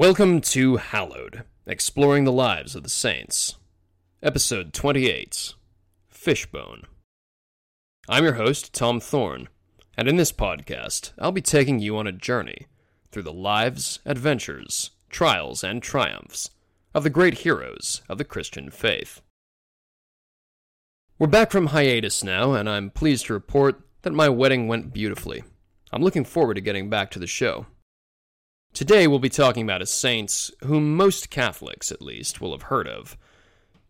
Welcome to Hallowed, exploring the lives of the saints. Episode 28 Fishbone. I'm your host, Tom Thorne, and in this podcast, I'll be taking you on a journey through the lives, adventures, trials, and triumphs of the great heroes of the Christian faith. We're back from hiatus now, and I'm pleased to report that my wedding went beautifully. I'm looking forward to getting back to the show. Today we'll be talking about a saint whom most Catholics, at least, will have heard of,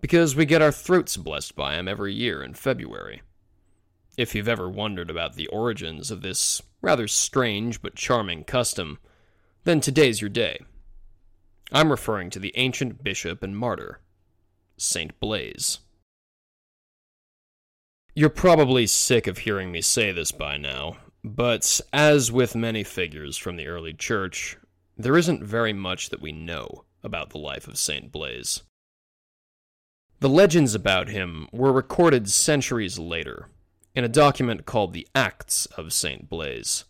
because we get our throats blessed by him every year in February. If you've ever wondered about the origins of this rather strange but charming custom, then today's your day. I'm referring to the ancient bishop and martyr, Saint Blaise. You're probably sick of hearing me say this by now, but as with many figures from the early church, there isn't very much that we know about the life of St. Blaise. The legends about him were recorded centuries later in a document called the Acts of St. Blaise.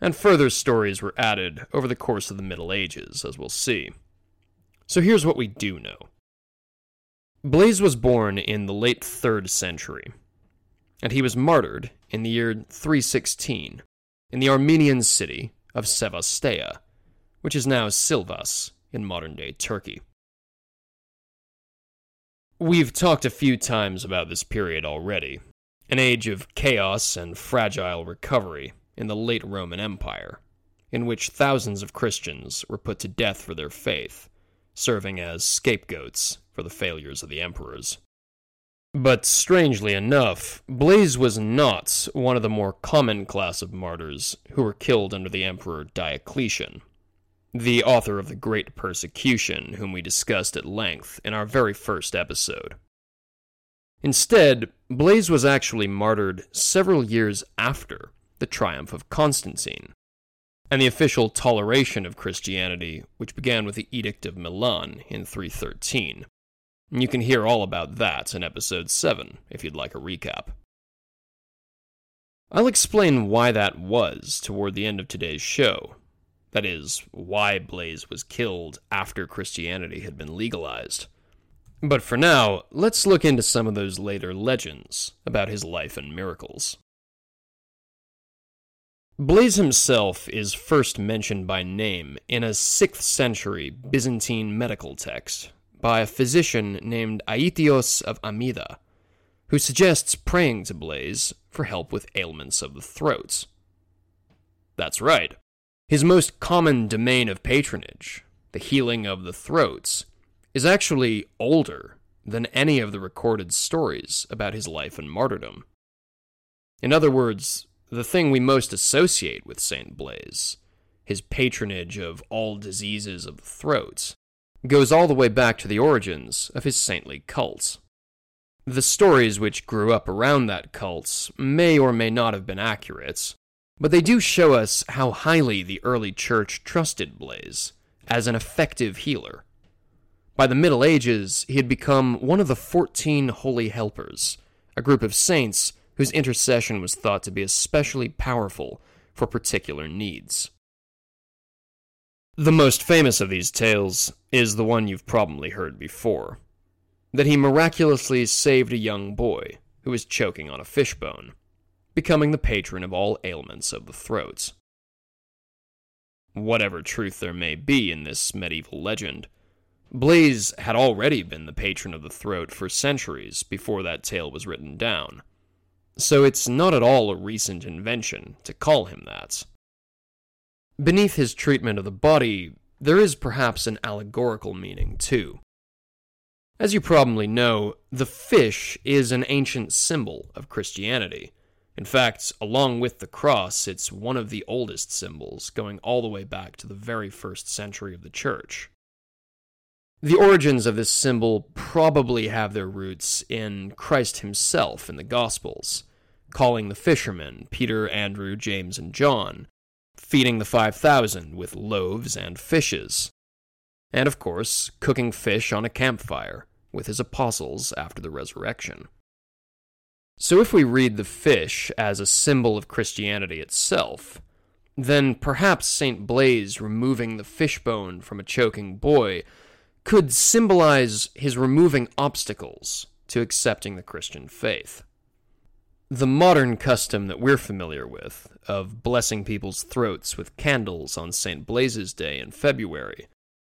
And further stories were added over the course of the Middle Ages, as we'll see. So here's what we do know Blaise was born in the late 3rd century, and he was martyred in the year 316 in the Armenian city of Sevastia which is now Sivas in modern day Turkey. We've talked a few times about this period already an age of chaos and fragile recovery in the late Roman Empire, in which thousands of Christians were put to death for their faith, serving as scapegoats for the failures of the emperors. But strangely enough, Blaise was not one of the more common class of martyrs who were killed under the Emperor Diocletian, the author of The Great Persecution, whom we discussed at length in our very first episode. Instead, Blaise was actually martyred several years after the triumph of Constantine, and the official toleration of Christianity, which began with the Edict of Milan in 313. You can hear all about that in episode 7 if you'd like a recap. I'll explain why that was toward the end of today's show, that is, why Blaise was killed after Christianity had been legalized. But for now, let's look into some of those later legends about his life and miracles. Blaise himself is first mentioned by name in a 6th century Byzantine medical text by a physician named Aetios of Amida, who suggests praying to Blaise for help with ailments of the throat. That's right. His most common domain of patronage, the healing of the throats, is actually older than any of the recorded stories about his life and martyrdom. In other words, the thing we most associate with St. Blaise, his patronage of all diseases of the throat, goes all the way back to the origins of his saintly cult. The stories which grew up around that cult may or may not have been accurate, but they do show us how highly the early church trusted Blaise as an effective healer. By the Middle Ages, he had become one of the 14 Holy Helpers, a group of saints whose intercession was thought to be especially powerful for particular needs. The most famous of these tales is the one you've probably heard before that he miraculously saved a young boy who was choking on a fishbone becoming the patron of all ailments of the throats. Whatever truth there may be in this medieval legend, Blaise had already been the patron of the throat for centuries before that tale was written down, so it's not at all a recent invention to call him that. Beneath his treatment of the body, there is perhaps an allegorical meaning, too. As you probably know, the fish is an ancient symbol of Christianity in fact, along with the cross, it's one of the oldest symbols, going all the way back to the very first century of the church. The origins of this symbol probably have their roots in Christ himself in the Gospels, calling the fishermen, Peter, Andrew, James, and John, feeding the 5,000 with loaves and fishes, and of course, cooking fish on a campfire with his apostles after the resurrection. So, if we read the fish as a symbol of Christianity itself, then perhaps St. Blaise removing the fishbone from a choking boy could symbolize his removing obstacles to accepting the Christian faith. The modern custom that we're familiar with, of blessing people's throats with candles on St. Blaise's Day in February,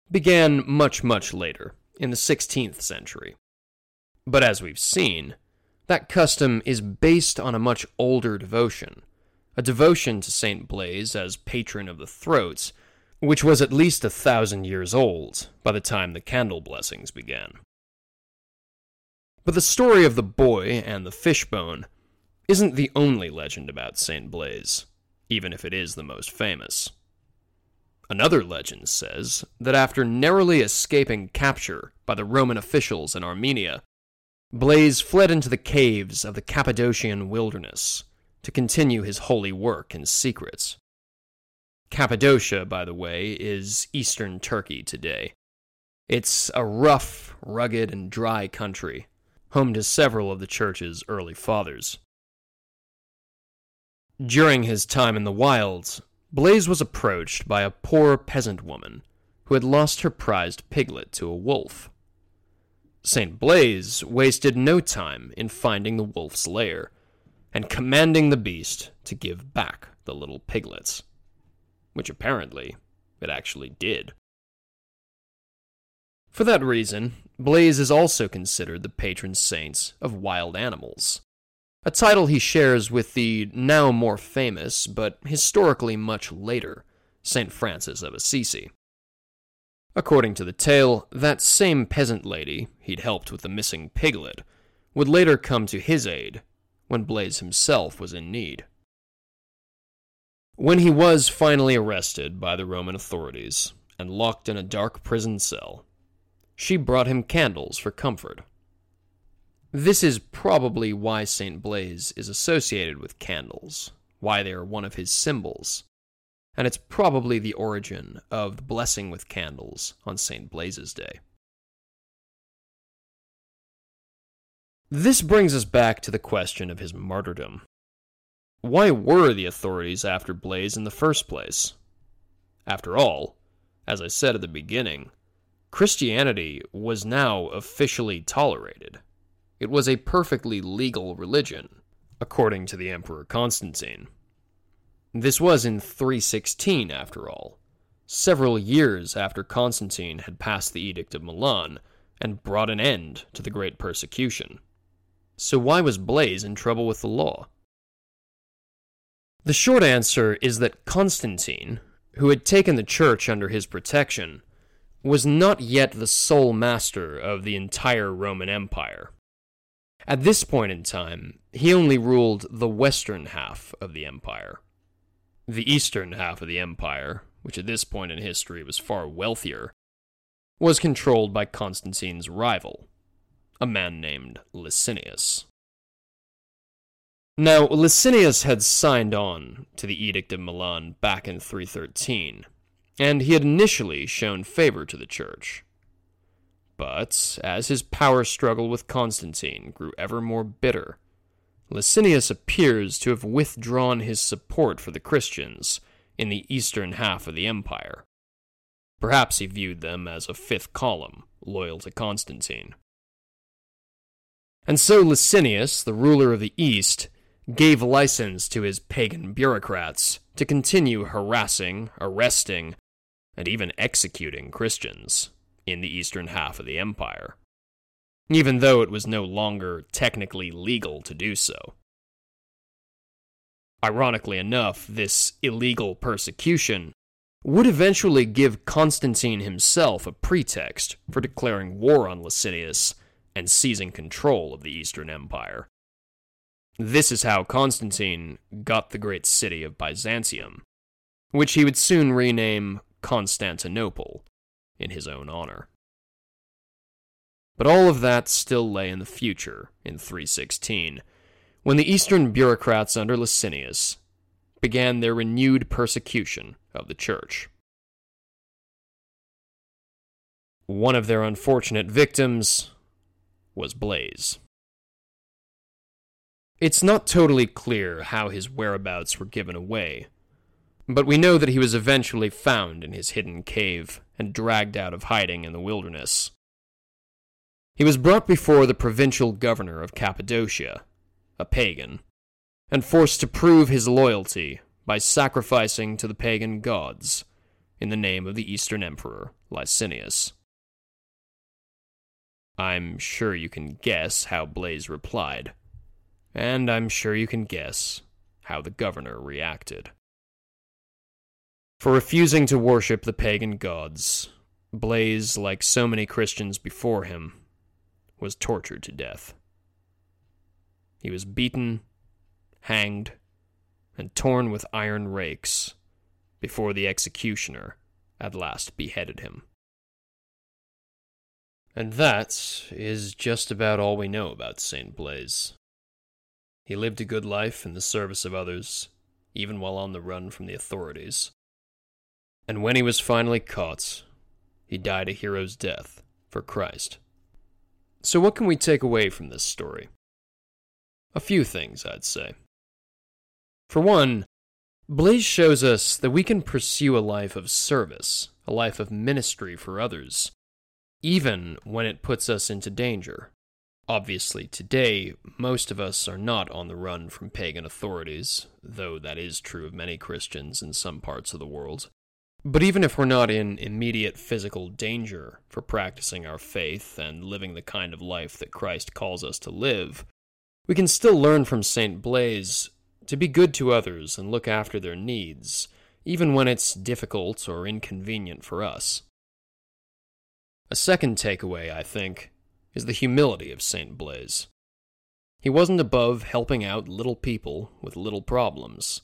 began much, much later, in the 16th century. But as we've seen, that custom is based on a much older devotion, a devotion to St. Blaise as patron of the throats, which was at least a thousand years old by the time the candle blessings began. But the story of the boy and the fishbone isn't the only legend about St. Blaise, even if it is the most famous. Another legend says that after narrowly escaping capture by the Roman officials in Armenia, Blaise fled into the caves of the Cappadocian wilderness to continue his holy work in secret. Cappadocia, by the way, is eastern Turkey today. It's a rough, rugged, and dry country, home to several of the church's early fathers. During his time in the wilds, Blaise was approached by a poor peasant woman who had lost her prized piglet to a wolf. St. Blaise wasted no time in finding the wolf's lair and commanding the beast to give back the little piglets, which apparently it actually did. For that reason, Blaise is also considered the patron saint of wild animals, a title he shares with the now more famous, but historically much later, St. Francis of Assisi. According to the tale, that same peasant lady he'd helped with the missing piglet would later come to his aid when Blaise himself was in need. When he was finally arrested by the Roman authorities and locked in a dark prison cell, she brought him candles for comfort. This is probably why St. Blaise is associated with candles, why they are one of his symbols, and it's probably the origin of the blessing with candles on St. Blaise's Day. This brings us back to the question of his martyrdom. Why were the authorities after Blaise in the first place? After all, as I said at the beginning, Christianity was now officially tolerated. It was a perfectly legal religion, according to the Emperor Constantine. This was in 316, after all, several years after Constantine had passed the Edict of Milan and brought an end to the Great Persecution. So why was Blaise in trouble with the law? The short answer is that Constantine, who had taken the church under his protection, was not yet the sole master of the entire Roman Empire. At this point in time, he only ruled the western half of the empire. The eastern half of the empire, which at this point in history was far wealthier, was controlled by Constantine's rival, a man named Licinius. Now, Licinius had signed on to the Edict of Milan back in 313, and he had initially shown favor to the church. But as his power struggle with Constantine grew ever more bitter, Licinius appears to have withdrawn his support for the Christians in the eastern half of the empire. Perhaps he viewed them as a fifth column, loyal to Constantine. And so Licinius, the ruler of the East, gave license to his pagan bureaucrats to continue harassing, arresting, and even executing Christians in the eastern half of the empire even though it was no longer technically legal to do so. Ironically enough, this illegal persecution would eventually give Constantine himself a pretext for declaring war on Licinius and seizing control of the Eastern Empire. This is how Constantine got the great city of Byzantium, which he would soon rename Constantinople in his own honor. But all of that still lay in the future in 316, when the eastern bureaucrats under Licinius began their renewed persecution of the church. One of their unfortunate victims was Blaise. It's not totally clear how his whereabouts were given away, But we know that he was eventually found in his hidden cave and dragged out of hiding in the wilderness. He was brought before the provincial governor of Cappadocia, a pagan, and forced to prove his loyalty by sacrificing to the pagan gods in the name of the Eastern Emperor Licinius. I'm sure you can guess how Blaise replied, and I'm sure you can guess how the governor reacted. For refusing to worship the pagan gods, Blaise, like so many Christians before him, was tortured to death. He was beaten, hanged, and torn with iron rakes before the executioner at last beheaded him. And that is just about all we know about St. Blaise. He lived a good life in the service of others, even while on the run from the authorities. And when he was finally caught, he died a hero's death for Christ. So, what can we take away from this story? A few things, I'd say. For one, Blaise shows us that we can pursue a life of service, a life of ministry for others, even when it puts us into danger. Obviously, today, most of us are not on the run from pagan authorities, though that is true of many Christians in some parts of the world. But even if we're not in immediate physical danger for practicing our faith and living the kind of life that Christ calls us to live, we can still learn from St. Blaise to be good to others and look after their needs, even when it's difficult or inconvenient for us. A second takeaway, I think, is the humility of St. Blaise. He wasn't above helping out little people with little problems.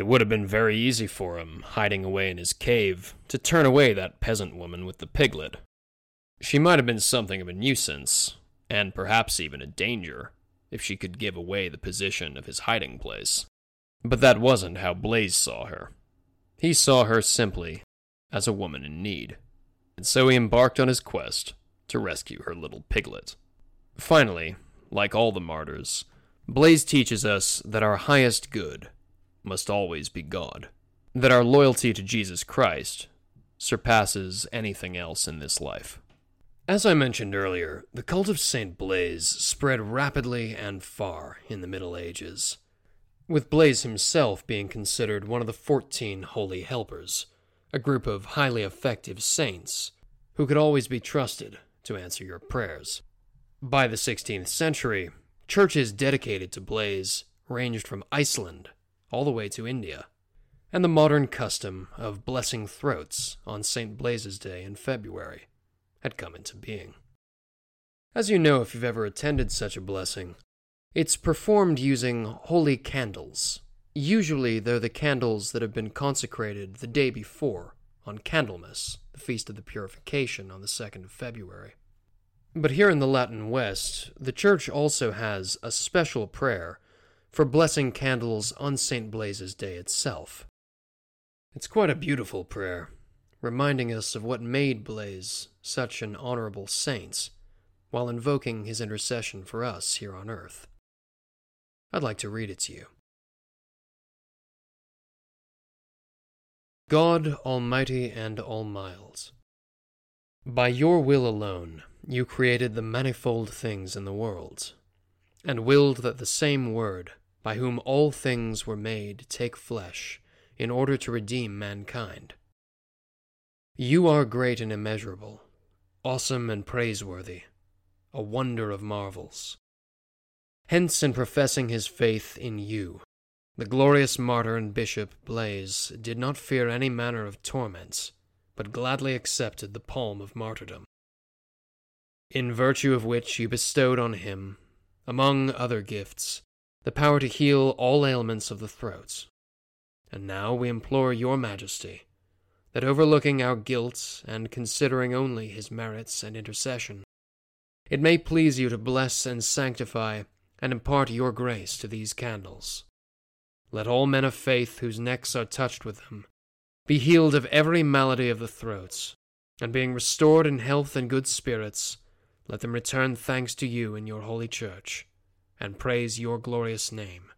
It would have been very easy for him, hiding away in his cave, to turn away that peasant woman with the piglet. She might have been something of a nuisance, and perhaps even a danger, if she could give away the position of his hiding place. But that wasn't how Blaise saw her. He saw her simply as a woman in need, and so he embarked on his quest to rescue her little piglet. Finally, like all the martyrs, Blaise teaches us that our highest good must always be God, that our loyalty to Jesus Christ surpasses anything else in this life. As I mentioned earlier, the cult of St. Blaise spread rapidly and far in the Middle Ages, with Blaise himself being considered one of the fourteen holy helpers, a group of highly effective saints who could always be trusted to answer your prayers. By the 16th century, churches dedicated to Blaise ranged from Iceland all the way to India, and the modern custom of blessing throats on St. Blaise's Day in February had come into being. As you know if you've ever attended such a blessing, it's performed using holy candles. Usually, they're the candles that have been consecrated the day before, on Candlemas, the Feast of the Purification on the 2nd of February. But here in the Latin West, the Church also has a special prayer for blessing candles on St. Blaise's Day itself. It's quite a beautiful prayer, reminding us of what made Blaise such an honorable saint, while invoking his intercession for us here on earth. I'd like to read it to you. God Almighty and All Miles, by your will alone you created the manifold things in the world, and willed that the same Word, by whom all things were made, take flesh, in order to redeem mankind. You are great and immeasurable, awesome and praiseworthy, a wonder of marvels. Hence, in professing his faith in you, the glorious martyr and bishop Blaise did not fear any manner of torments, but gladly accepted the palm of martyrdom. In virtue of which you bestowed on him, among other gifts, the power to heal all ailments of the throat. And now we implore your majesty that overlooking our guilt and considering only his merits and intercession, it may please you to bless and sanctify and impart your grace to these candles. Let all men of faith whose necks are touched with them be healed of every malady of the throats, and being restored in health and good spirits, let them return thanks to you in your holy church, and praise your glorious name,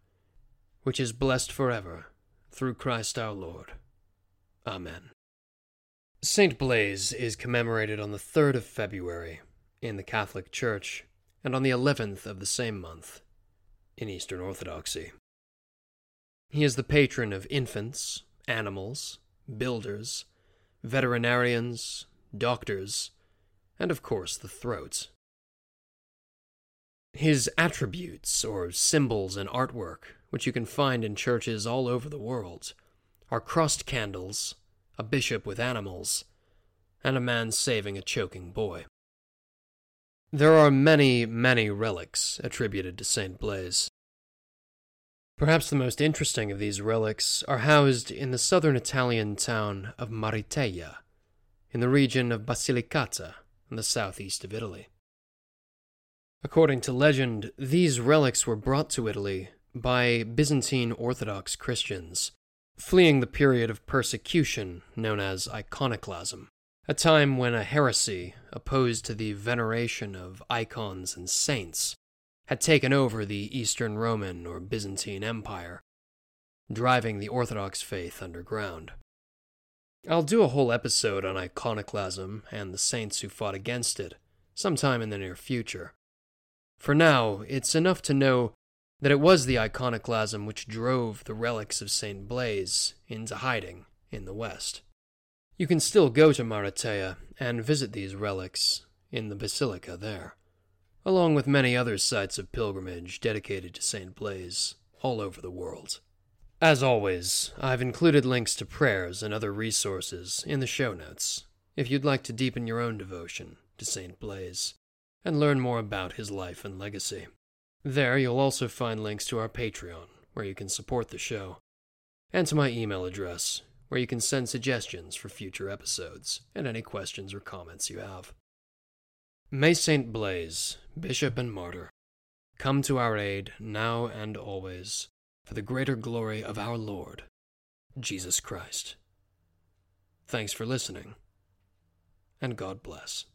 which is blessed forever through Christ our Lord. Amen. St. Blaise is commemorated on the 3rd of February in the Catholic Church and on the 11th of the same month in Eastern Orthodoxy. He is the patron of infants, animals, builders, veterinarians, doctors, and of course the throats. His attributes, or symbols and artwork, which you can find in churches all over the world, are crossed candles, a bishop with animals, and a man saving a choking boy. There are many, many relics attributed to St. Blaise. Perhaps the most interesting of these relics are housed in the southern Italian town of Maratea, in the region of Basilicata, in the southeast of Italy. According to legend, these relics were brought to Italy by Byzantine Orthodox Christians, fleeing the period of persecution known as iconoclasm, a time when a heresy opposed to the veneration of icons and saints had taken over the Eastern Roman or Byzantine Empire, driving the Orthodox faith underground. I'll do a whole episode on iconoclasm and the saints who fought against it sometime in the near future. For now, it's enough to know that it was the iconoclasm which drove the relics of St. Blaise into hiding in the West. You can still go to Maratea and visit these relics in the basilica there along with many other sites of pilgrimage dedicated to St. Blaise all over the world. As always, I've included links to prayers and other resources in the show notes if you'd like to deepen your own devotion to St. Blaise and learn more about his life and legacy. There you'll also find links to our Patreon, where you can support the show, and to my email address, where you can send suggestions for future episodes and any questions or comments you have. May St. Blaise, Bishop and Martyr, come to our aid now and always, for the greater glory of our Lord, Jesus Christ. Thanks for listening, and God bless.